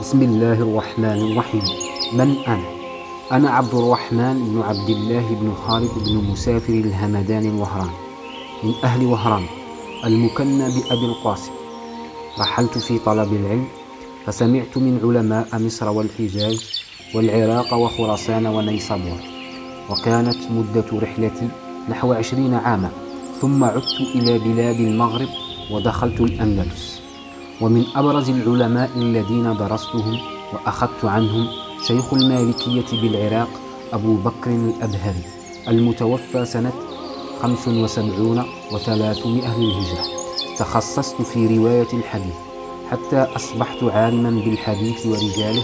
بسم الله الرحمن الرحيم. من أنا؟ أنا عبد الرحمن بن عبد الله بن خالد بن مسافر الهمدان الوهران. من أهل وهران المكنى بأبي القاسم. رحلت في طلب العلم فسمعت من علماء مصر والحجاز والعراق وخراسان ونيسابور. وكانت مدة رحلتي نحو عشرين عاما ثم عدت إلى بلاد المغرب ودخلت الأندلس. ومن أبرز العلماء الذين درستهم وأخذت عنهم شيخ المالكية بالعراق أبو بكر الأبهري المتوفى سنة 75 و300 للهجرة. تخصصت في رواية الحديث حتى أصبحت عالما بالحديث ورجاله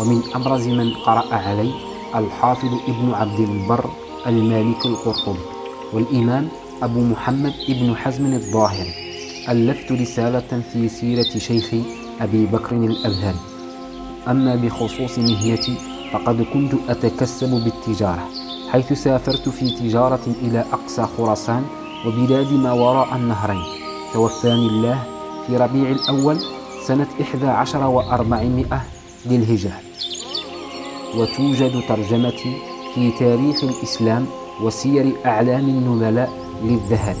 ومن أبرز من قرأ علي الحافظ ابن عبد البر المالك القرطبي والإمام أبو محمد ابن حزم الظاهري. ألفت رسالة في سيرة شيخي أبي بكر الأبهري أما بخصوص مهنتي فقد كنت أتكسب بالتجارة حيث سافرت في تجارة إلى أقصى خراسان وبلاد ما وراء النهرين. توفاني الله في ربيع الأول سنة إحدى عشر وأربعمائة للهجرة وتوجد ترجمتي في تاريخ الإسلام وسير أعلام النبلاء للذهبي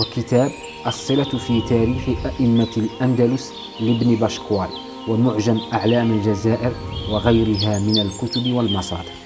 وكتاب الصلة في تاريخ أئمة الأندلس لابن بشكوال ومعجم أعلام الجزائر وغيرها من الكتب والمصادر.